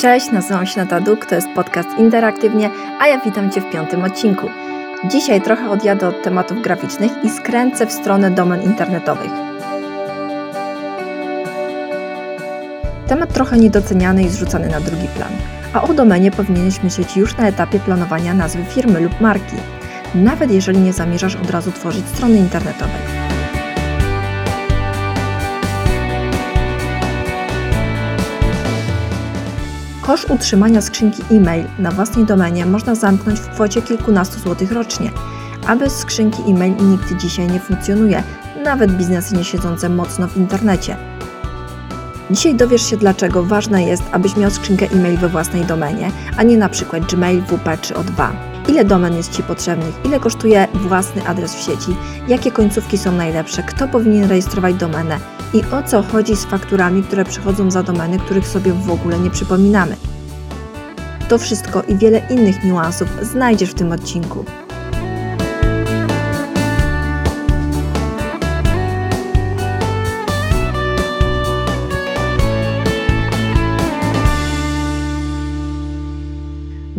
Cześć, nazywam się Nataduk, to jest podcast Interaktywnie, a ja witam Cię w piątym odcinku. Dzisiaj trochę odjadę od tematów graficznych i skręcę w stronę domen internetowych. Temat trochę niedoceniany i zrzucany na drugi plan, a o domenie powinieneś myśleć już na etapie planowania nazwy firmy lub marki, nawet jeżeli nie zamierzasz od razu tworzyć strony internetowej. Kosz utrzymania skrzynki e-mail na własnej domenie można zamknąć w kwocie kilkunastu złotych rocznie, a bez skrzynki e-mail nikt dzisiaj nie funkcjonuje, nawet biznesy nie siedzące mocno w internecie. Dzisiaj dowiesz się, dlaczego ważne jest, abyś miał skrzynkę e-mail we własnej domenie, a nie przykład Gmail, WP czy O2. Ile domen jest Ci potrzebnych, ile kosztuje własny adres w sieci, jakie końcówki są najlepsze, kto powinien rejestrować domenę, i o co chodzi z fakturami, które przychodzą za domeny, których sobie w ogóle nie przypominamy. To wszystko i wiele innych niuansów znajdziesz w tym odcinku.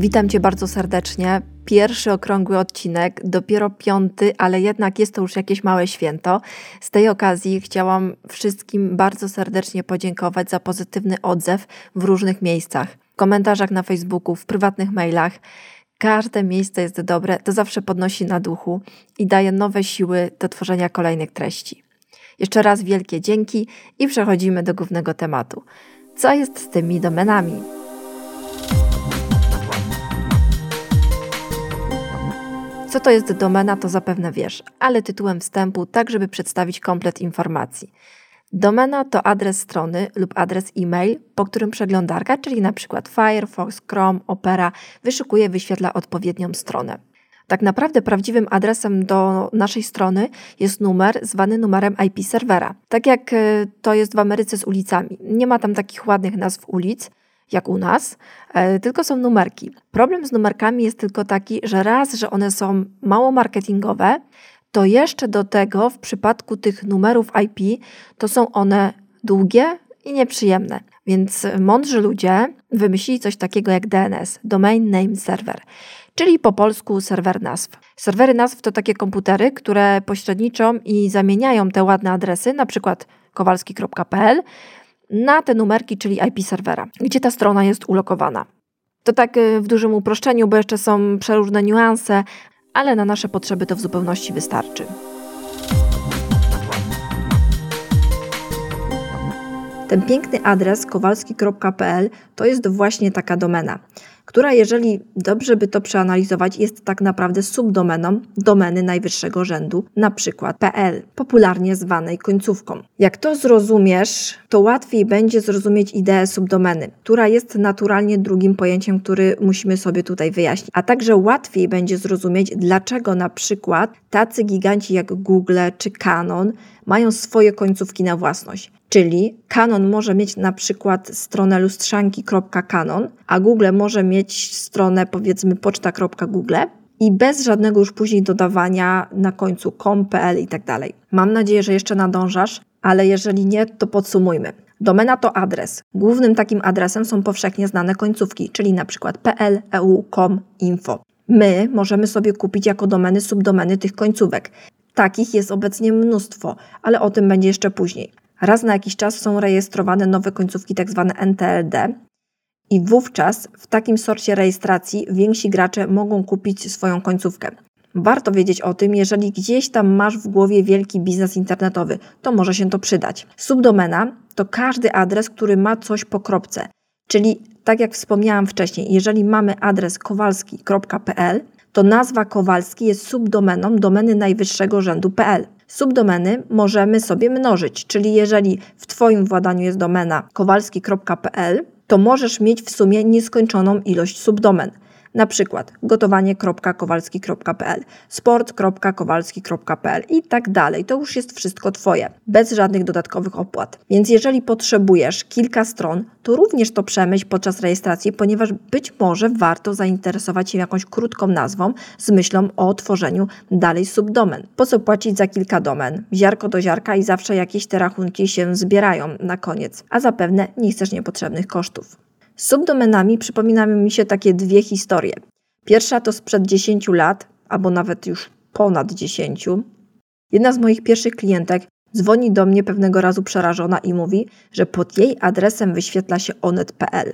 Witam Cię bardzo serdecznie. Pierwszy okrągły odcinek, dopiero piąty, ale jednak jest to już jakieś małe święto. Z tej okazji chciałam wszystkim bardzo serdecznie podziękować za pozytywny odzew w różnych miejscach. W komentarzach na Facebooku, w prywatnych mailach. Każde miejsce jest dobre, to zawsze podnosi na duchu i daje nowe siły do tworzenia kolejnych treści. Jeszcze raz wielkie dzięki i przechodzimy do głównego tematu. Co jest z tymi domenami? Co to jest domena, to zapewne wiesz, ale tytułem wstępu, tak żeby przedstawić komplet informacji. Domena to adres strony lub adres e-mail, po którym przeglądarka, czyli np. Firefox, Chrome, Opera, wyszukuje, wyświetla odpowiednią stronę. Tak naprawdę prawdziwym adresem do naszej strony jest numer zwany numerem IP serwera. Tak jak e, to jest w Ameryce z ulicami. Nie ma tam takich ładnych nazw ulic, jak u nas, e, tylko są numerki. Problem z numerkami jest tylko taki, że raz, że one są mało marketingowe, to jeszcze do tego w przypadku tych numerów IP to są one długie i nieprzyjemne. Więc mądrzy ludzie wymyślili coś takiego jak DNS, Domain Name Server, czyli po polsku serwer nazw. Serwery nazw to takie komputery, które pośredniczą i zamieniają te ładne adresy, na przykład kowalski.pl na te numerki, czyli IP serwera, gdzie ta strona jest ulokowana. To tak y, w dużym uproszczeniu, bo jeszcze są przeróżne niuanse, ale na nasze potrzeby to w zupełności wystarczy. Ten piękny adres kowalski.pl to jest właśnie taka domena która jeżeli dobrze by to przeanalizować, jest tak naprawdę subdomeną domeny najwyższego rzędu, na przykład PL, popularnie zwanej końcówką. Jak to zrozumiesz, to łatwiej będzie zrozumieć ideę subdomeny, która jest naturalnie drugim pojęciem, który musimy sobie tutaj wyjaśnić. A także łatwiej będzie zrozumieć, dlaczego na przykład tacy giganci jak Google czy Canon mają swoje końcówki na własność. Czyli Canon może mieć na przykład stronę lustrzanki.canon, a Google może mieć stronę powiedzmy poczta.google i bez żadnego już później dodawania na końcu com.pl i tak dalej. Mam nadzieję, że jeszcze nadążasz, ale jeżeli nie, to podsumujmy. Domena to adres. Głównym takim adresem są powszechnie znane końcówki, czyli przykład pl, eu, com, info. My możemy sobie kupić jako domeny subdomeny tych końcówek. Takich jest obecnie mnóstwo, ale o tym będzie jeszcze później. Raz na jakiś czas są rejestrowane nowe końcówki tzw. Tak NTLD i wówczas w takim sorcie rejestracji więksi gracze mogą kupić swoją końcówkę. Warto wiedzieć o tym, jeżeli gdzieś tam masz w głowie wielki biznes internetowy, to może się to przydać. Subdomena to każdy adres, który ma coś po kropce. Czyli tak jak wspomniałam wcześniej, jeżeli mamy adres kowalski.pl, to nazwa Kowalski jest subdomeną domeny najwyższego rzędu.pl. Subdomeny możemy sobie mnożyć, czyli jeżeli w Twoim władaniu jest domena kowalski.pl, to możesz mieć w sumie nieskończoną ilość subdomen na przykład gotowanie.kowalski.pl, sport.kowalski.pl i tak dalej. To już jest wszystko Twoje, bez żadnych dodatkowych opłat. Więc jeżeli potrzebujesz kilka stron, to również to przemyśl podczas rejestracji, ponieważ być może warto zainteresować się jakąś krótką nazwą z myślą o tworzeniu dalej subdomen. Po co płacić za kilka domen? Ziarko do ziarka i zawsze jakieś te rachunki się zbierają na koniec, a zapewne nie chcesz niepotrzebnych kosztów. Z subdomenami przypominają mi się takie dwie historie. Pierwsza to sprzed 10 lat, albo nawet już ponad 10. Jedna z moich pierwszych klientek dzwoni do mnie pewnego razu przerażona i mówi, że pod jej adresem wyświetla się onet.pl.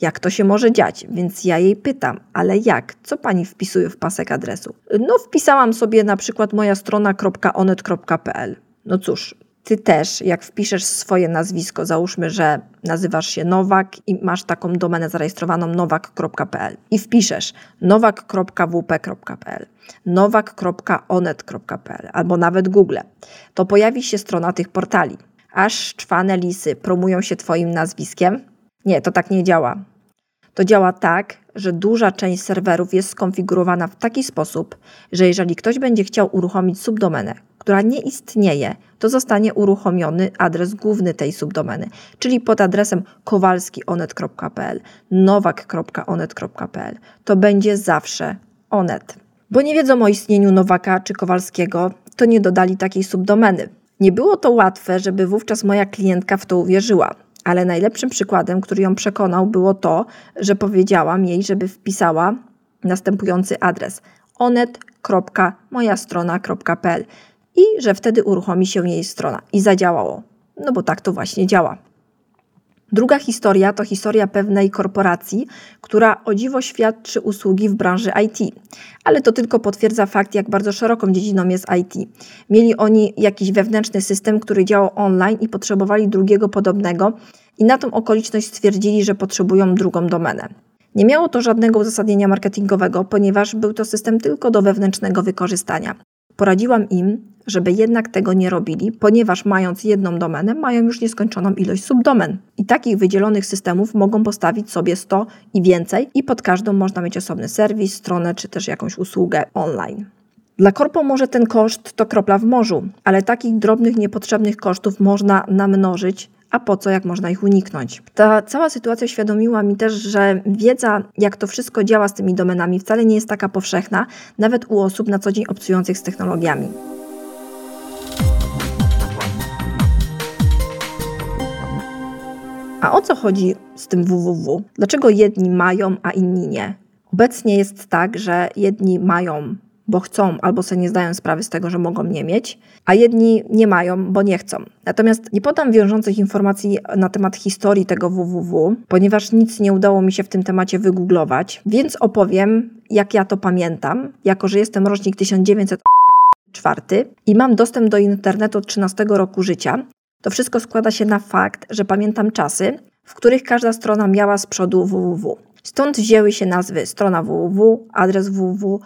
Jak to się może dziać? Więc ja jej pytam, ale jak? Co pani wpisuje w pasek adresu? No, wpisałam sobie na przykład moja strona.onet.pl. No cóż, ty też, jak wpiszesz swoje nazwisko, załóżmy, że nazywasz się Nowak i masz taką domenę zarejestrowaną nowak.pl i wpiszesz nowak.wp.pl, nowak.onet.pl albo nawet Google, to pojawi się strona tych portali. Aż czwane lisy promują się Twoim nazwiskiem? Nie, to tak nie działa. To działa tak, że duża część serwerów jest skonfigurowana w taki sposób, że jeżeli ktoś będzie chciał uruchomić subdomenę, która nie istnieje, to zostanie uruchomiony adres główny tej subdomeny, czyli pod adresem kowalskionet.pl, nowak.onet.pl. To będzie zawsze onet. Bo nie wiedzą o istnieniu Nowaka czy Kowalskiego, to nie dodali takiej subdomeny. Nie było to łatwe, żeby wówczas moja klientka w to uwierzyła. Ale najlepszym przykładem, który ją przekonał, było to, że powiedziałam jej, żeby wpisała następujący adres onet.mojastrona.pl i że wtedy uruchomi się jej strona. I zadziałało. No bo tak to właśnie działa. Druga historia to historia pewnej korporacji, która o dziwo świadczy usługi w branży IT, ale to tylko potwierdza fakt, jak bardzo szeroką dziedziną jest IT. Mieli oni jakiś wewnętrzny system, który działał online i potrzebowali drugiego podobnego, i na tą okoliczność stwierdzili, że potrzebują drugą domenę. Nie miało to żadnego uzasadnienia marketingowego, ponieważ był to system tylko do wewnętrznego wykorzystania. Poradziłam im, żeby jednak tego nie robili, ponieważ mając jedną domenę, mają już nieskończoną ilość subdomen. I takich wydzielonych systemów mogą postawić sobie 100 i więcej, i pod każdą można mieć osobny serwis, stronę czy też jakąś usługę online. Dla korpo może ten koszt to kropla w morzu, ale takich drobnych, niepotrzebnych kosztów można namnożyć a po co, jak można ich uniknąć. Ta cała sytuacja świadomiła mi też, że wiedza, jak to wszystko działa z tymi domenami, wcale nie jest taka powszechna, nawet u osób na co dzień obcujących z technologiami. A o co chodzi z tym www? Dlaczego jedni mają, a inni nie? Obecnie jest tak, że jedni mają bo chcą albo sobie nie zdają sprawy z tego, że mogą nie mieć, a jedni nie mają, bo nie chcą. Natomiast nie podam wiążących informacji na temat historii tego www, ponieważ nic nie udało mi się w tym temacie wygooglować, więc opowiem, jak ja to pamiętam, jako że jestem rocznik 1904 i mam dostęp do internetu od 13 roku życia. To wszystko składa się na fakt, że pamiętam czasy, w których każda strona miała z przodu www. Stąd wzięły się nazwy strona www, adres www,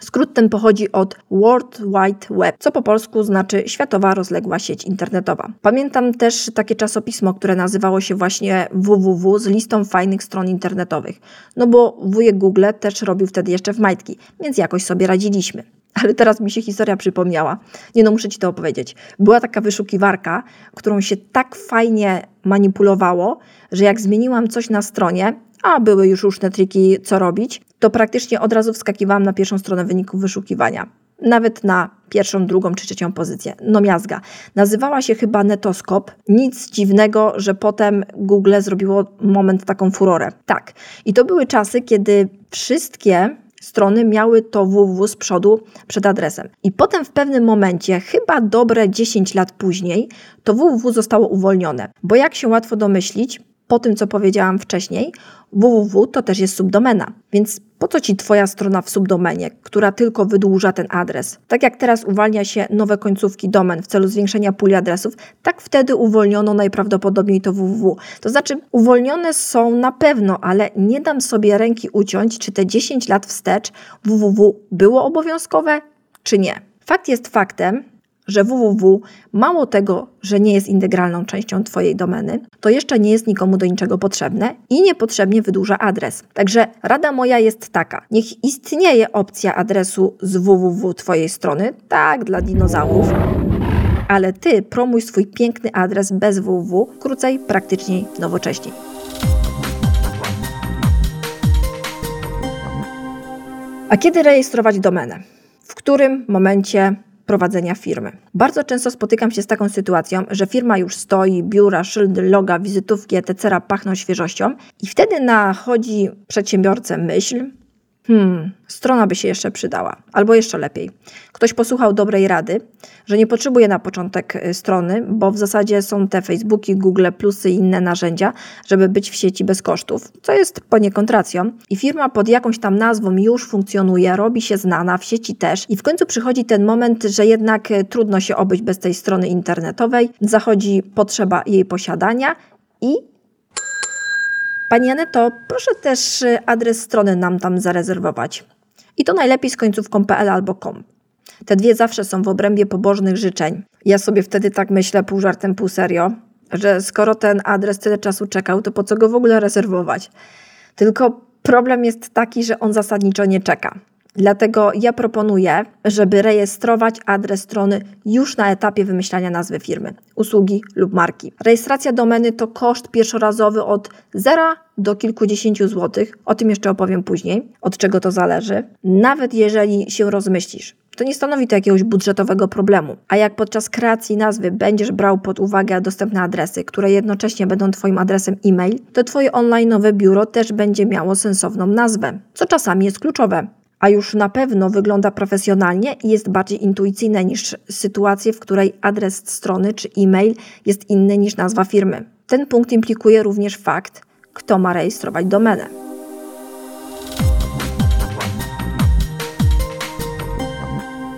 Skrót ten pochodzi od World Wide Web, co po polsku znaczy światowa rozległa sieć internetowa. Pamiętam też takie czasopismo, które nazywało się właśnie www z listą fajnych stron internetowych. No bo wujek Google też robił wtedy jeszcze w majtki, więc jakoś sobie radziliśmy. Ale teraz mi się historia przypomniała. Nie no, muszę Ci to opowiedzieć. Była taka wyszukiwarka, którą się tak fajnie manipulowało, że jak zmieniłam coś na stronie, a były już różne triki, co robić, to praktycznie od razu wskakiwałam na pierwszą stronę wyników wyszukiwania. Nawet na pierwszą, drugą czy trzecią pozycję. No miazga. Nazywała się chyba Netoskop. Nic dziwnego, że potem Google zrobiło moment taką furorę. Tak. I to były czasy, kiedy wszystkie strony miały to www z przodu przed adresem. I potem w pewnym momencie, chyba dobre 10 lat później, to www zostało uwolnione. Bo jak się łatwo domyślić, po tym, co powiedziałam wcześniej, www to też jest subdomena. Więc po co ci Twoja strona w subdomenie, która tylko wydłuża ten adres? Tak jak teraz uwalnia się nowe końcówki domen w celu zwiększenia puli adresów, tak wtedy uwolniono najprawdopodobniej to www. To znaczy, uwolnione są na pewno, ale nie dam sobie ręki uciąć, czy te 10 lat wstecz www było obowiązkowe, czy nie. Fakt jest faktem, że www mało tego, że nie jest integralną częścią Twojej domeny, to jeszcze nie jest nikomu do niczego potrzebne i niepotrzebnie wydłuża adres. Także rada moja jest taka: niech istnieje opcja adresu z www Twojej strony, tak dla dinozaurów, ale Ty promuj swój piękny adres bez www, krócej, praktyczniej, nowocześniej. A kiedy rejestrować domenę? W którym momencie prowadzenia firmy. Bardzo często spotykam się z taką sytuacją, że firma już stoi, biura, szyldy, loga, wizytówki, etc. pachną świeżością i wtedy nachodzi przedsiębiorcę myśl, Hmm, strona by się jeszcze przydała, albo jeszcze lepiej. Ktoś posłuchał dobrej rady, że nie potrzebuje na początek y, strony, bo w zasadzie są te Facebooki, Google, Plusy i inne narzędzia, żeby być w sieci bez kosztów, co jest poniekąd racją. I firma pod jakąś tam nazwą już funkcjonuje, robi się znana, w sieci też. I w końcu przychodzi ten moment, że jednak y, trudno się obyć bez tej strony internetowej, zachodzi potrzeba jej posiadania i Pani Aneto, proszę też y, adres strony nam tam zarezerwować. I to najlepiej z końcówką .pl albo .com. Te dwie zawsze są w obrębie pobożnych życzeń. Ja sobie wtedy tak myślę, pół żartem, pół serio, że skoro ten adres tyle czasu czekał, to po co go w ogóle rezerwować? Tylko problem jest taki, że on zasadniczo nie czeka. Dlatego ja proponuję, żeby rejestrować adres strony już na etapie wymyślania nazwy firmy, usługi lub marki. Rejestracja domeny to koszt pierwszorazowy od 0 do kilkudziesięciu złotych. O tym jeszcze opowiem później, od czego to zależy. Nawet jeżeli się rozmyślisz, to nie stanowi to jakiegoś budżetowego problemu. A jak podczas kreacji nazwy będziesz brał pod uwagę dostępne adresy, które jednocześnie będą Twoim adresem e-mail, to Twoje online'owe biuro też będzie miało sensowną nazwę, co czasami jest kluczowe a już na pewno wygląda profesjonalnie i jest bardziej intuicyjne niż sytuacje, w której adres strony czy e-mail jest inny niż nazwa firmy. Ten punkt implikuje również fakt, kto ma rejestrować domenę.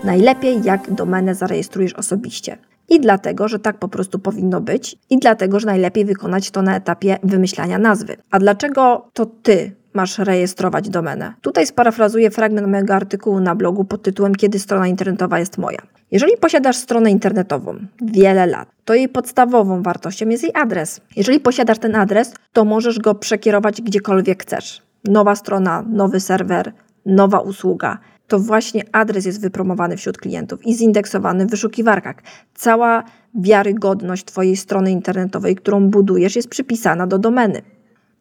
Najlepiej jak domenę zarejestrujesz osobiście. I dlatego, że tak po prostu powinno być, i dlatego, że najlepiej wykonać to na etapie wymyślania nazwy. A dlaczego to ty masz rejestrować domenę. Tutaj sparafrazuję fragment mojego artykułu na blogu pod tytułem Kiedy strona internetowa jest moja. Jeżeli posiadasz stronę internetową wiele lat, to jej podstawową wartością jest jej adres. Jeżeli posiadasz ten adres, to możesz go przekierować gdziekolwiek chcesz. Nowa strona, nowy serwer, nowa usługa. To właśnie adres jest wypromowany wśród klientów i zindeksowany w wyszukiwarkach. Cała wiarygodność Twojej strony internetowej, którą budujesz, jest przypisana do domeny.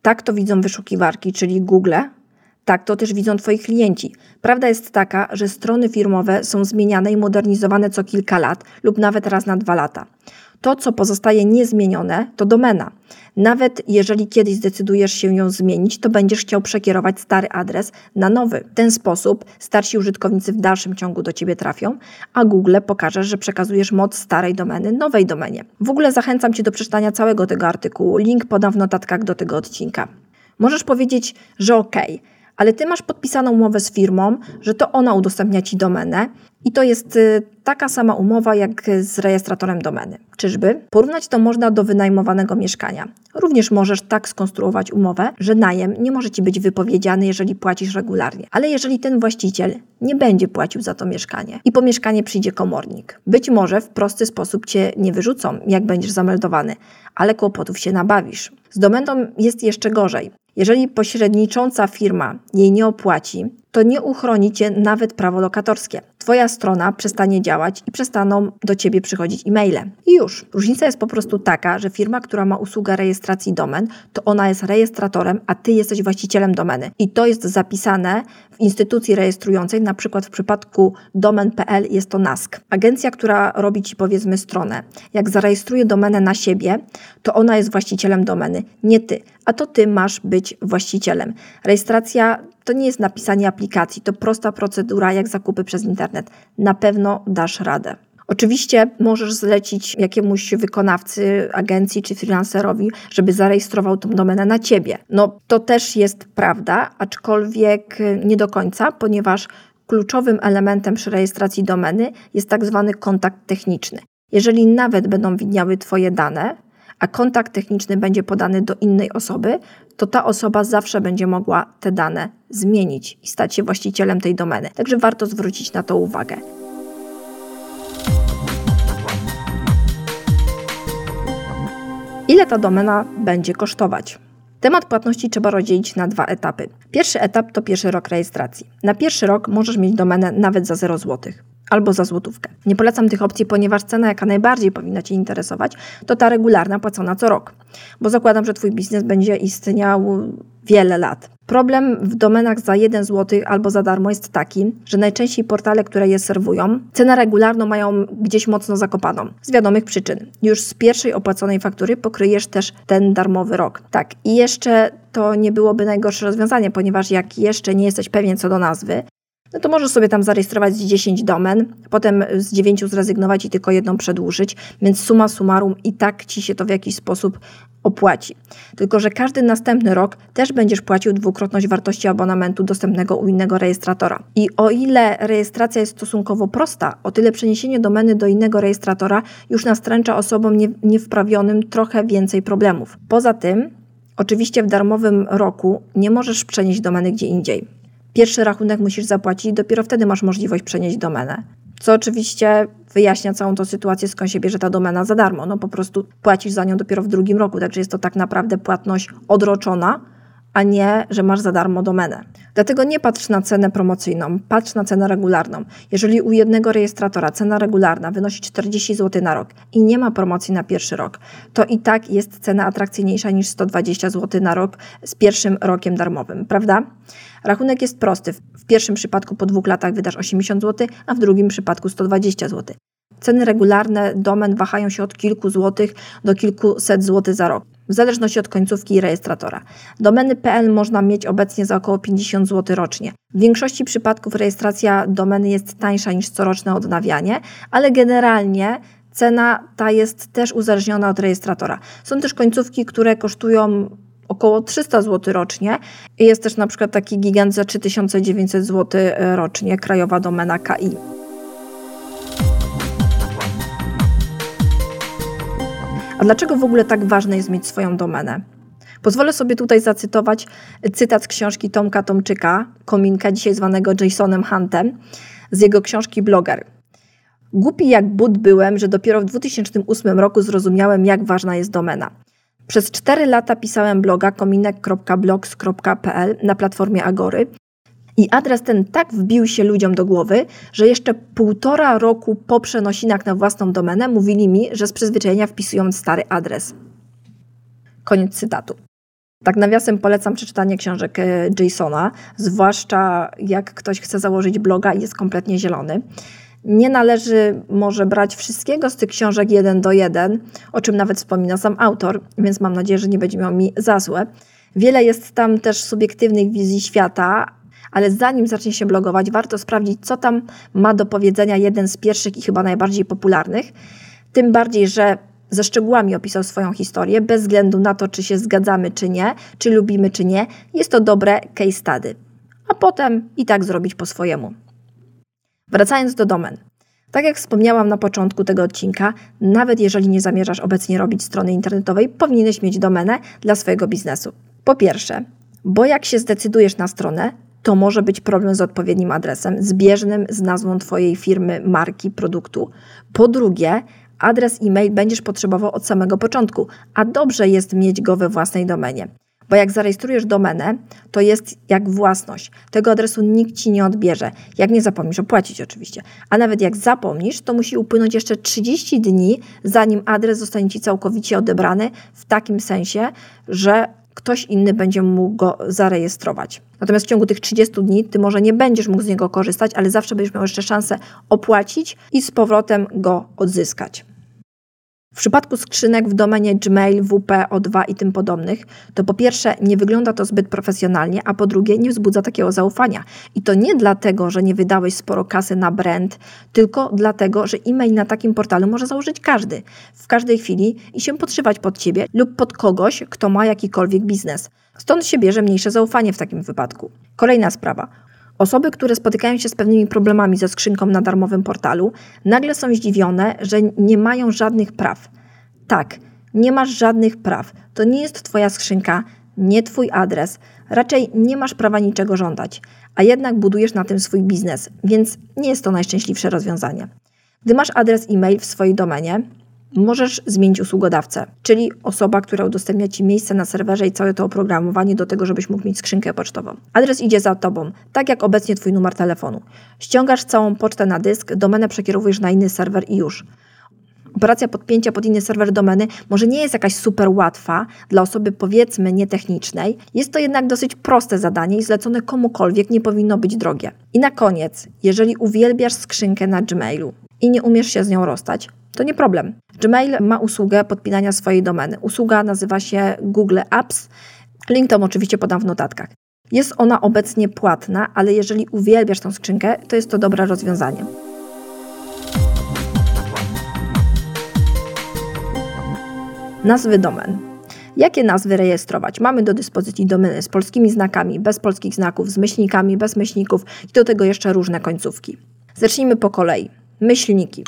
Tak to widzą wyszukiwarki, czyli Google, tak to też widzą Twoi klienci. Prawda jest taka, że strony firmowe są zmieniane i modernizowane co kilka lat lub nawet raz na dwa lata. To, co pozostaje niezmienione, to domena. Nawet jeżeli kiedyś zdecydujesz się ją zmienić, to będziesz chciał przekierować stary adres na nowy. W ten sposób starsi użytkownicy w dalszym ciągu do Ciebie trafią, a Google pokaże, że przekazujesz moc starej domeny nowej domenie. W ogóle zachęcam Cię do przeczytania całego tego artykułu. Link podam w notatkach do tego odcinka. Możesz powiedzieć, że okej, okay, ale ty masz podpisaną umowę z firmą, że to ona udostępnia ci domenę i to jest y, taka sama umowa jak z rejestratorem domeny. Czyżby? Porównać to można do wynajmowanego mieszkania. Również możesz tak skonstruować umowę, że najem nie może ci być wypowiedziany, jeżeli płacisz regularnie. Ale jeżeli ten właściciel nie będzie płacił za to mieszkanie i po mieszkanie przyjdzie komornik, być może w prosty sposób cię nie wyrzucą, jak będziesz zameldowany, ale kłopotów się nabawisz. Z domeną jest jeszcze gorzej. Jeżeli pośrednicząca firma jej nie opłaci, to nie uchroni cię nawet prawo lokatorskie. Twoja strona przestanie działać i przestaną do ciebie przychodzić e-maile. I już. Różnica jest po prostu taka, że firma, która ma usługę rejestracji domen, to ona jest rejestratorem, a ty jesteś właścicielem domeny. I to jest zapisane w instytucji rejestrującej, na przykład w przypadku domen.pl jest to NASK. Agencja, która robi ci powiedzmy stronę. Jak zarejestruje domenę na siebie, to ona jest właścicielem domeny, nie ty. A to ty masz być właścicielem. Rejestracja to nie jest napisanie aplikacji, to prosta procedura jak zakupy przez internet. Na pewno dasz radę. Oczywiście możesz zlecić jakiemuś wykonawcy, agencji czy freelancerowi, żeby zarejestrował tą domenę na ciebie. No to też jest prawda, aczkolwiek nie do końca, ponieważ kluczowym elementem przy rejestracji domeny jest tak zwany kontakt techniczny. Jeżeli nawet będą widniały Twoje dane, a kontakt techniczny będzie podany do innej osoby, to ta osoba zawsze będzie mogła te dane zmienić i stać się właścicielem tej domeny. Także warto zwrócić na to uwagę. Ile ta domena będzie kosztować? Temat płatności trzeba rozdzielić na dwa etapy. Pierwszy etap to pierwszy rok rejestracji. Na pierwszy rok możesz mieć domenę nawet za 0 zł albo za złotówkę. Nie polecam tych opcji, ponieważ cena, jaka najbardziej powinna Cię interesować, to ta regularna płacona co rok, bo zakładam, że Twój biznes będzie istniał wiele lat. Problem w domenach za 1 zł albo za darmo jest taki, że najczęściej portale, które je serwują, cenę regularną mają gdzieś mocno zakopaną. Z wiadomych przyczyn. Już z pierwszej opłaconej faktury pokryjesz też ten darmowy rok. Tak, i jeszcze to nie byłoby najgorsze rozwiązanie, ponieważ jak jeszcze nie jesteś pewien co do nazwy, no to możesz sobie tam zarejestrować z 10 domen, potem z 9 zrezygnować i tylko jedną przedłużyć, więc suma summarum i tak ci się to w jakiś sposób opłaci. Tylko, że każdy następny rok też będziesz płacił dwukrotność wartości abonamentu dostępnego u innego rejestratora. I o ile rejestracja jest stosunkowo prosta, o tyle przeniesienie domeny do innego rejestratora już nastręcza osobom nie, niewprawionym trochę więcej problemów. Poza tym, oczywiście w darmowym roku nie możesz przenieść domeny gdzie indziej. Pierwszy rachunek musisz zapłacić, dopiero wtedy masz możliwość przenieść domenę. Co oczywiście wyjaśnia całą tą sytuację, skąd się bierze ta domena za darmo. No po prostu płacisz za nią dopiero w drugim roku, także jest to tak naprawdę płatność odroczona, a nie, że masz za darmo domenę. Dlatego nie patrz na cenę promocyjną, patrz na cenę regularną. Jeżeli u jednego rejestratora cena regularna wynosi 40 zł na rok i nie ma promocji na pierwszy rok, to i tak jest cena atrakcyjniejsza niż 120 zł na rok z pierwszym rokiem darmowym, prawda? Rachunek jest prosty. W pierwszym przypadku po dwóch latach wydasz 80 zł, a w drugim przypadku 120 zł. Ceny regularne domen wahają się od kilku złotych do kilkuset złotych za rok, w zależności od końcówki rejestratora. Domeny.pl można mieć obecnie za około 50 zł rocznie. W większości przypadków rejestracja domeny jest tańsza niż coroczne odnawianie, ale generalnie cena ta jest też uzależniona od rejestratora. Są też końcówki, które kosztują około 300 zł rocznie. I jest też na przykład taki gigant za 3900 zł rocznie, krajowa domena KI. A dlaczego w ogóle tak ważne jest mieć swoją domenę? Pozwolę sobie tutaj zacytować cytat z książki Tomka Tomczyka, kominka dzisiaj zwanego Jasonem Huntem, z jego książki Bloger. Głupi jak but byłem, że dopiero w 2008 roku zrozumiałem, jak ważna jest domena. Przez 4 lata pisałem bloga kominek.blogs.pl na platformie Agory i adres ten tak wbił się ludziom do głowy, że jeszcze półtora roku po przenosinach na własną domenę mówili mi, że z przyzwyczajenia wpisują stary adres. Koniec cytatu. Tak nawiasem polecam przeczytanie książek e, Jasona, zwłaszcza jak ktoś chce założyć bloga i jest kompletnie zielony. Nie należy może brać wszystkiego z tych książek jeden do jeden, o czym nawet wspomina sam autor, więc mam nadzieję, że nie będzie miał mi za złe. Wiele jest tam też subiektywnych wizji świata, ale zanim zacznie się blogować, warto sprawdzić, co tam ma do powiedzenia jeden z pierwszych i chyba najbardziej popularnych. Tym bardziej, że ze szczegółami opisał swoją historię, bez względu na to, czy się zgadzamy, czy nie, czy lubimy, czy nie. Jest to dobre case study. A potem i tak zrobić po swojemu. Wracając do domen. Tak jak wspomniałam na początku tego odcinka, nawet jeżeli nie zamierzasz obecnie robić strony internetowej, powinieneś mieć domenę dla swojego biznesu. Po pierwsze, bo jak się zdecydujesz na stronę, to może być problem z odpowiednim adresem, zbieżnym z nazwą Twojej firmy, marki, produktu. Po drugie, adres e-mail będziesz potrzebował od samego początku, a dobrze jest mieć go we własnej domenie. Bo jak zarejestrujesz domenę, to jest jak własność. Tego adresu nikt ci nie odbierze. Jak nie zapomnisz opłacić oczywiście. A nawet jak zapomnisz, to musi upłynąć jeszcze 30 dni, zanim adres zostanie ci całkowicie odebrany, w takim sensie, że ktoś inny będzie mógł go zarejestrować. Natomiast w ciągu tych 30 dni ty może nie będziesz mógł z niego korzystać, ale zawsze będziesz miał jeszcze szansę opłacić i z powrotem go odzyskać. W przypadku skrzynek w domenie Gmail, WP, O2 i tym podobnych, to po pierwsze nie wygląda to zbyt profesjonalnie, a po drugie nie wzbudza takiego zaufania. I to nie dlatego, że nie wydałeś sporo kasy na brand, tylko dlatego, że e-mail na takim portalu może założyć każdy, w każdej chwili i się podszywać pod ciebie lub pod kogoś, kto ma jakikolwiek biznes. Stąd się bierze mniejsze zaufanie w takim wypadku. Kolejna sprawa. Osoby, które spotykają się z pewnymi problemami ze skrzynką na darmowym portalu, nagle są zdziwione, że nie mają żadnych praw. Tak, nie masz żadnych praw. To nie jest Twoja skrzynka, nie Twój adres. Raczej nie masz prawa niczego żądać, a jednak budujesz na tym swój biznes, więc nie jest to najszczęśliwsze rozwiązanie. Gdy masz adres e-mail w swojej domenie, możesz zmienić usługodawcę, czyli osoba, która udostępnia Ci miejsce na serwerze i całe to oprogramowanie do tego, żebyś mógł mieć skrzynkę pocztową. Adres idzie za Tobą, tak jak obecnie Twój numer telefonu. Ściągasz całą pocztę na dysk, domenę przekierowujesz na inny serwer i już. Operacja podpięcia pod inny serwer domeny może nie jest jakaś super łatwa dla osoby powiedzmy nietechnicznej, jest to jednak dosyć proste zadanie i zlecone komukolwiek nie powinno być drogie. I na koniec, jeżeli uwielbiasz skrzynkę na Gmailu i nie umiesz się z nią rozstać, to nie problem. Gmail ma usługę podpinania swojej domeny. Usługa nazywa się Google Apps. Link tam oczywiście podam w notatkach. Jest ona obecnie płatna, ale jeżeli uwielbiasz tą skrzynkę, to jest to dobre rozwiązanie. Nazwy domen. Jakie nazwy rejestrować? Mamy do dyspozycji domeny z polskimi znakami, bez polskich znaków, z myślnikami, bez myślników i do tego jeszcze różne końcówki. Zacznijmy po kolei. Myślniki.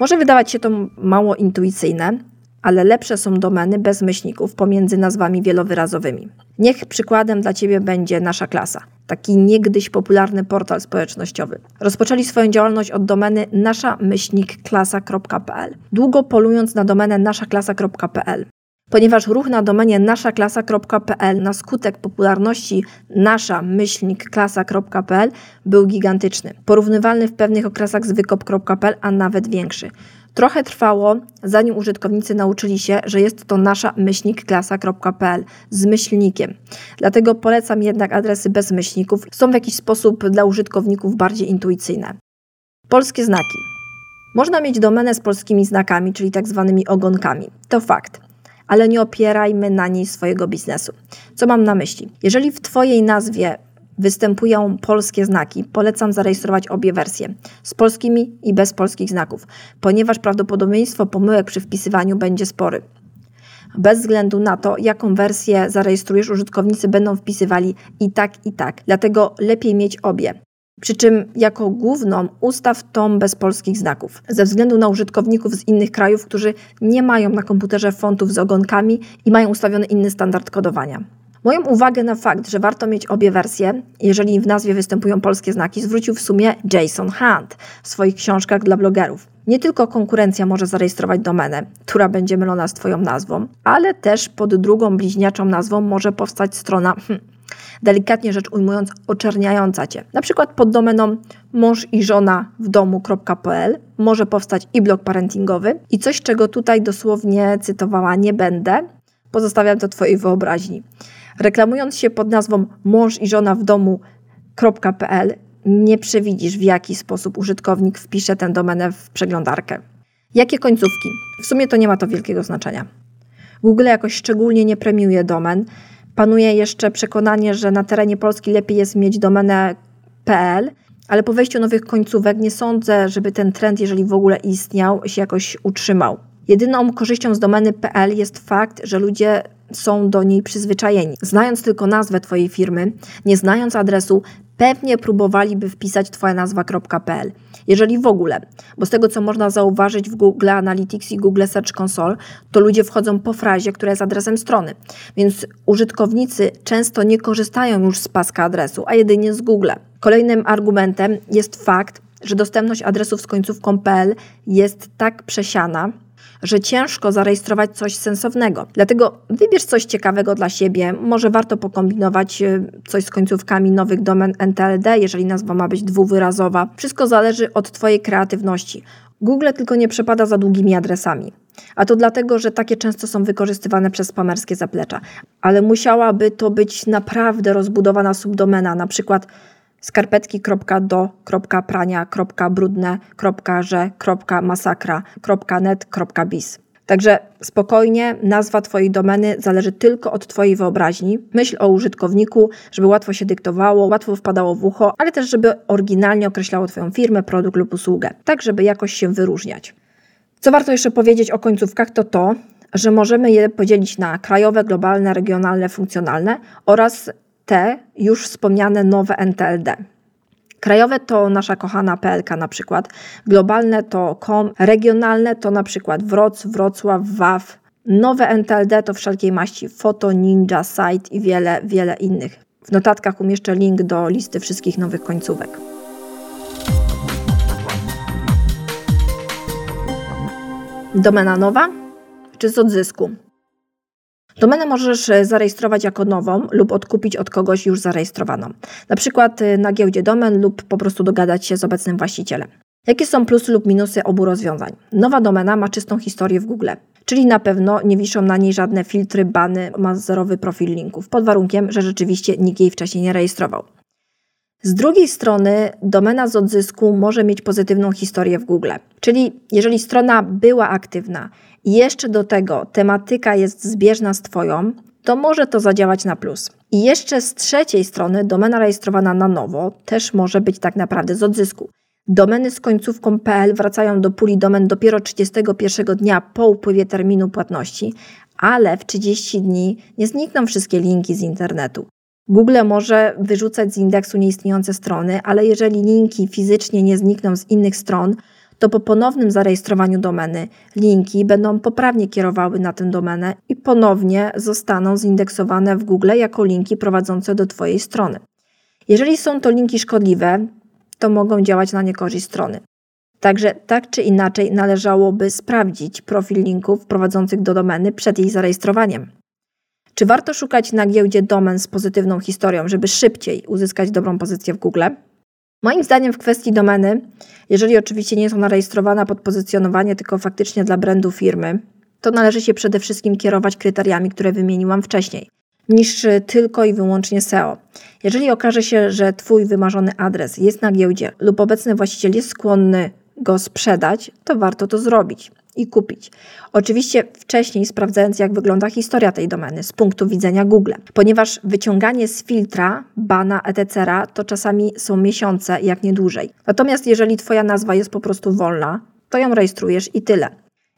Może wydawać się to mało intuicyjne, ale lepsze są domeny bez myślników pomiędzy nazwami wielowyrazowymi. Niech przykładem dla Ciebie będzie nasza klasa, taki niegdyś popularny portal społecznościowy. Rozpoczęli swoją działalność od domeny nasza-klasa.pl, długo polując na domenę naszaklasa.pl. Ponieważ ruch na domenie naszaklasa.pl na skutek popularności nasza-klasa.pl był gigantyczny, porównywalny w pewnych okresach z wykop.pl, a nawet większy. Trochę trwało, zanim użytkownicy nauczyli się, że jest to nasza myślnikklasa.pl z myślnikiem. Dlatego polecam jednak adresy bez myślników. Są w jakiś sposób dla użytkowników bardziej intuicyjne. Polskie znaki. Można mieć domenę z polskimi znakami, czyli tak zwanymi ogonkami. To fakt. Ale nie opierajmy na niej swojego biznesu. Co mam na myśli? Jeżeli w Twojej nazwie występują polskie znaki, polecam zarejestrować obie wersje z polskimi i bez polskich znaków, ponieważ prawdopodobieństwo pomyłek przy wpisywaniu będzie spory. Bez względu na to, jaką wersję zarejestrujesz, użytkownicy będą wpisywali i tak, i tak. Dlatego lepiej mieć obie. Przy czym jako główną ustaw tom bez polskich znaków, ze względu na użytkowników z innych krajów, którzy nie mają na komputerze fontów z ogonkami i mają ustawiony inny standard kodowania. Moją uwagę na fakt, że warto mieć obie wersje, jeżeli w nazwie występują polskie znaki, zwrócił w sumie Jason Hunt w swoich książkach dla blogerów. Nie tylko konkurencja może zarejestrować domenę, która będzie mylona z Twoją nazwą, ale też pod drugą bliźniaczą nazwą może powstać strona, hmm, delikatnie rzecz ujmując, oczerniająca Cię. Na przykład pod domeną mąż i żona w domu.pl może powstać i blog parentingowy i coś, czego tutaj dosłownie cytowała nie będę, pozostawiam to Twojej wyobraźni. Reklamując się pod nazwą mąż i żona w domu.pl, nie przewidzisz, w jaki sposób użytkownik wpisze tę domenę w przeglądarkę. Jakie końcówki? W sumie to nie ma to wielkiego znaczenia. Google jakoś szczególnie nie premiuje domen. Panuje jeszcze przekonanie, że na terenie Polski lepiej jest mieć domenę .pl, ale po wejściu nowych końcówek nie sądzę, żeby ten trend, jeżeli w ogóle istniał, się jakoś utrzymał. Jedyną korzyścią z domeny .pl jest fakt, że ludzie są do niej przyzwyczajeni. Znając tylko nazwę Twojej firmy, nie znając adresu, pewnie próbowaliby wpisać Twoja nazwa.pl. Jeżeli w ogóle, bo z tego co można zauważyć w Google Analytics i Google Search Console, to ludzie wchodzą po frazie, która jest adresem strony. Więc użytkownicy często nie korzystają już z paska adresu, a jedynie z Google. Kolejnym argumentem jest fakt, że dostępność adresów z końcówką .pl jest tak przesiana, że ciężko zarejestrować coś sensownego. Dlatego wybierz coś ciekawego dla siebie. Może warto pokombinować e, coś z końcówkami nowych domen NTLD, jeżeli nazwa ma być dwuwyrazowa. Wszystko zależy od Twojej kreatywności. Google tylko nie przepada za długimi adresami. A to dlatego, że takie często są wykorzystywane przez spamerskie zaplecza. Ale musiałaby to być naprawdę rozbudowana subdomena, na przykład skarpetki.do.prania.brudne.że.masakra.net.biz. Także spokojnie, nazwa Twojej domeny zależy tylko od Twojej wyobraźni. Myśl o użytkowniku, żeby łatwo się dyktowało, łatwo wpadało w ucho, ale też żeby oryginalnie określało Twoją firmę, produkt lub usługę, tak żeby jakoś się wyróżniać. Co warto jeszcze powiedzieć o końcówkach, to to, że możemy je podzielić na krajowe, globalne, regionalne, funkcjonalne oraz te już wspomniane nowe NTLD. Krajowe to nasza kochana PLK na przykład, globalne to KOM, regionalne to na przykład Wroc, Wrocław, WAW, nowe NTLD to wszelkiej maści Foto, Ninja, Site i wiele, wiele innych. W notatkach umieszczę link do listy wszystkich nowych końcówek. Domena nowa czy z odzysku? Domenę możesz e, zarejestrować jako nową lub odkupić od kogoś już zarejestrowaną. Na przykład e, na giełdzie domen lub po prostu dogadać się z obecnym właścicielem. Jakie są plusy lub minusy obu rozwiązań? Nowa domena ma czystą historię w Google, czyli na pewno nie wiszą na niej żadne filtry, bany, ma zerowy profil linków, pod warunkiem, że rzeczywiście nikt jej wcześniej nie rejestrował. Z drugiej strony, domena z odzysku może mieć pozytywną historię w Google. Czyli jeżeli strona była aktywna jeszcze do tego tematyka jest zbieżna z Twoją, to może to zadziałać na plus. I jeszcze z trzeciej strony, domena rejestrowana na nowo też może być tak naprawdę z odzysku. Domeny z końcówką PL wracają do puli domen dopiero 31 dnia po upływie terminu płatności, ale w 30 dni nie znikną wszystkie linki z internetu. Google może wyrzucać z indeksu nieistniejące strony, ale jeżeli linki fizycznie nie znikną z innych stron, to po ponownym zarejestrowaniu domeny linki będą poprawnie kierowały na tę domenę i ponownie zostaną zindeksowane w Google jako linki prowadzące do Twojej strony. Jeżeli są to linki szkodliwe, to mogą działać na niekorzyść strony. Także tak czy inaczej należałoby sprawdzić profil linków prowadzących do domeny przed jej zarejestrowaniem. Czy warto szukać na giełdzie domen z pozytywną historią, żeby szybciej uzyskać dobrą pozycję w Google? Moim zdaniem w kwestii domeny, jeżeli oczywiście nie jest ona rejestrowana pod pozycjonowanie, tylko faktycznie dla brandu firmy, to należy się przede wszystkim kierować kryteriami, które wymieniłam wcześniej, niż tylko i wyłącznie SEO. Jeżeli okaże się, że Twój wymarzony adres jest na giełdzie lub obecny właściciel jest skłonny go sprzedać, to warto to zrobić i kupić. Oczywiście wcześniej sprawdzając, jak wygląda historia tej domeny z punktu widzenia Google, ponieważ wyciąganie z filtra bana etc. to czasami są miesiące, jak nie dłużej. Natomiast jeżeli Twoja nazwa jest po prostu wolna, to ją rejestrujesz i tyle.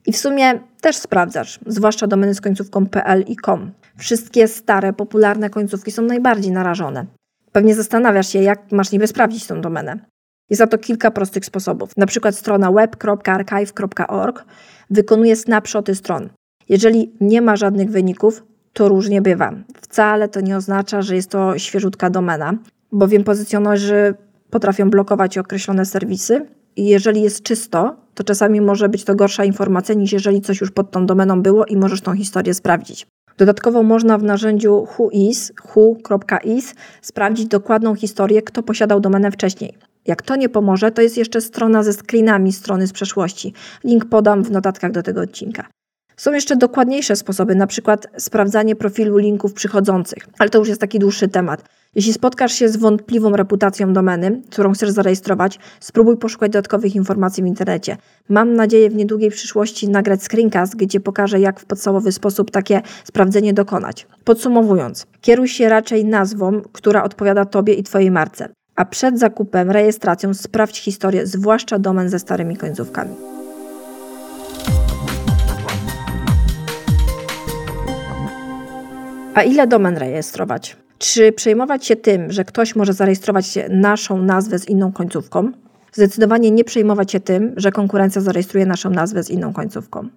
I w sumie też sprawdzasz, zwłaszcza domeny z końcówką .pl i .com. Wszystkie stare, popularne końcówki są najbardziej narażone. Pewnie zastanawiasz się, jak masz niby sprawdzić tą domenę. Jest za to kilka prostych sposobów. Na przykład strona web.archive.org wykonuje snapshoty stron. Jeżeli nie ma żadnych wyników, to różnie bywa. Wcale to nie oznacza, że jest to świeżutka domena, bowiem pozycjonerzy potrafią blokować określone serwisy i jeżeli jest czysto, to czasami może być to gorsza informacja niż jeżeli coś już pod tą domeną było i możesz tą historię sprawdzić. Dodatkowo można w narzędziu whois, who.is sprawdzić dokładną historię, kto posiadał domenę wcześniej. Jak to nie pomoże, to jest jeszcze strona ze screenami strony z przeszłości. Link podam w notatkach do tego odcinka. Są jeszcze dokładniejsze sposoby, na przykład sprawdzanie profilu linków przychodzących, ale to już jest taki dłuższy temat. Jeśli spotkasz się z wątpliwą reputacją domeny, którą chcesz zarejestrować, spróbuj poszukać dodatkowych informacji w internecie. Mam nadzieję w niedługiej przyszłości nagrać screencast, gdzie pokażę, jak w podstawowy sposób takie sprawdzenie dokonać. Podsumowując, kieruj się raczej nazwą, która odpowiada Tobie i Twojej marce a przed zakupem, rejestracją sprawdź historię, zwłaszcza domen ze starymi końcówkami. A ile domen rejestrować? Czy przejmować się tym, że ktoś może zarejestrować naszą nazwę z inną końcówką? Zdecydowanie nie przejmować się tym, że konkurencja zarejestruje naszą nazwę z inną końcówką.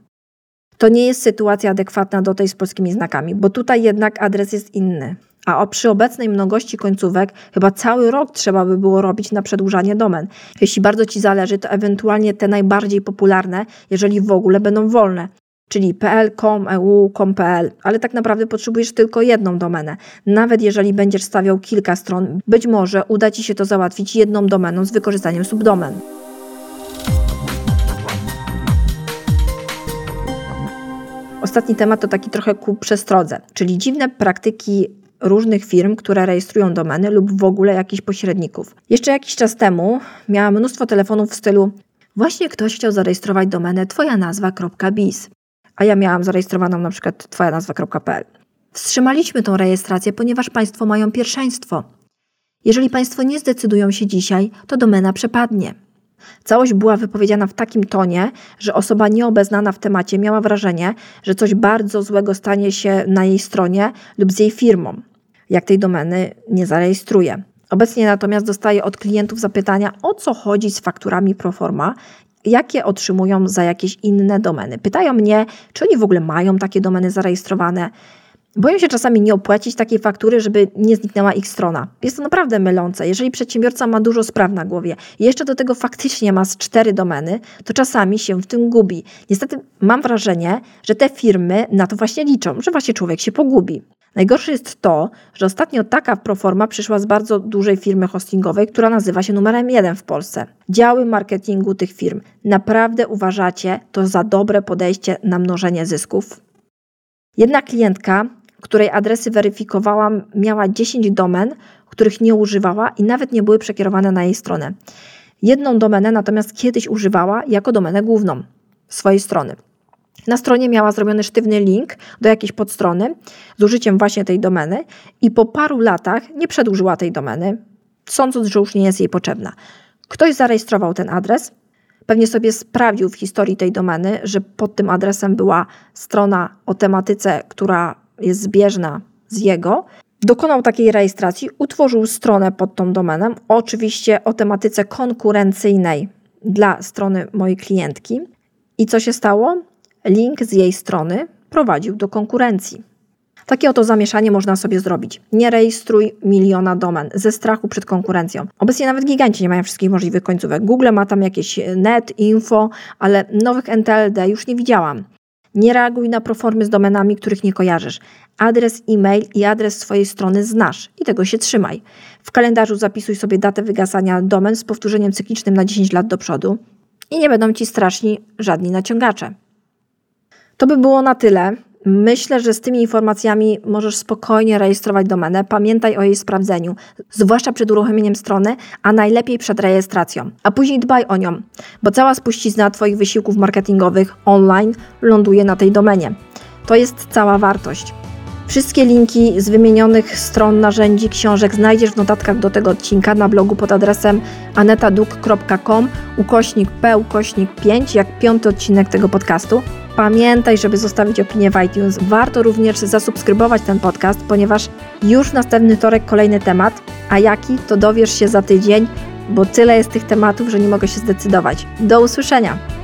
To nie jest sytuacja adekwatna do tej z polskimi znakami, bo tutaj jednak adres jest inny a przy obecnej mnogości końcówek chyba cały rok trzeba by było robić na przedłużanie domen. Jeśli bardzo Ci zależy, to ewentualnie te najbardziej popularne, jeżeli w ogóle będą wolne czyli pl, com, eu, com.pl, ale tak naprawdę potrzebujesz tylko jedną domenę. Nawet jeżeli będziesz stawiał kilka stron, być może uda Ci się to załatwić jedną domeną z wykorzystaniem subdomen. Ostatni temat to taki trochę ku przestrodze, czyli dziwne praktyki różnych firm, które rejestrują domeny lub w ogóle jakichś pośredników. Jeszcze jakiś czas temu miałam mnóstwo telefonów w stylu właśnie ktoś chciał zarejestrować domenę twoja nazwa.biz, a ja miałam zarejestrowaną na przykład twoja nazwa.pl. Wstrzymaliśmy tą rejestrację, ponieważ Państwo mają pierwszeństwo. Jeżeli Państwo nie zdecydują się dzisiaj, to domena przepadnie. Całość była wypowiedziana w takim tonie, że osoba nieobeznana w temacie miała wrażenie, że coś bardzo złego stanie się na jej stronie lub z jej firmą, jak tej domeny nie zarejestruje. Obecnie natomiast dostaję od klientów zapytania, o co chodzi z fakturami proforma, jakie otrzymują za jakieś inne domeny. Pytają mnie, czy oni w ogóle mają takie domeny zarejestrowane, Boją się czasami nie opłacić takiej faktury, żeby nie zniknęła ich strona. Jest to naprawdę mylące. Jeżeli przedsiębiorca ma dużo spraw na głowie jeszcze do tego faktycznie ma z cztery domeny, to czasami się w tym gubi. Niestety mam wrażenie, że te firmy na to właśnie liczą, że właśnie człowiek się pogubi. Najgorsze jest to, że ostatnio taka proforma przyszła z bardzo dużej firmy hostingowej, która nazywa się numerem jeden w Polsce. Działy marketingu tych firm. Naprawdę uważacie to za dobre podejście na mnożenie zysków? Jedna klientka, której adresy weryfikowałam, miała 10 domen, których nie używała i nawet nie były przekierowane na jej stronę. Jedną domenę natomiast kiedyś używała jako domenę główną swojej strony. Na stronie miała zrobiony sztywny link do jakiejś podstrony z użyciem właśnie tej domeny i po paru latach nie przedłużyła tej domeny, sądząc, że już nie jest jej potrzebna. Ktoś zarejestrował ten adres, pewnie sobie sprawdził w historii tej domeny, że pod tym adresem była strona o tematyce, która jest zbieżna z jego. Dokonał takiej rejestracji, utworzył stronę pod tą domeną, oczywiście o tematyce konkurencyjnej dla strony mojej klientki. I co się stało? Link z jej strony prowadził do konkurencji. Takie oto zamieszanie można sobie zrobić. Nie rejestruj miliona domen ze strachu przed konkurencją. Obecnie nawet giganci nie mają wszystkich możliwych końcówek. Google ma tam jakieś net, info, ale nowych NTLD już nie widziałam. Nie reaguj na proformy z domenami, których nie kojarzysz. Adres e-mail i adres swojej strony znasz i tego się trzymaj. W kalendarzu zapisuj sobie datę wygasania domen z powtórzeniem cyklicznym na 10 lat do przodu i nie będą ci straszni żadni naciągacze. To by było na tyle. Myślę, że z tymi informacjami możesz spokojnie rejestrować domenę. Pamiętaj o jej sprawdzeniu, zwłaszcza przed uruchomieniem strony, a najlepiej przed rejestracją. A później dbaj o nią, bo cała spuścizna Twoich wysiłków marketingowych online ląduje na tej domenie. To jest cała wartość. Wszystkie linki z wymienionych stron, narzędzi, książek znajdziesz w notatkach do tego odcinka na blogu pod adresem anetaduk.com ukośnik p ukośnik 5 jak piąty odcinek tego podcastu. Pamiętaj, żeby zostawić opinię w iTunes. Warto również zasubskrybować ten podcast, ponieważ już następny wtorek kolejny temat, a jaki to dowiesz się za tydzień, bo tyle jest tych tematów, że nie mogę się zdecydować. Do usłyszenia!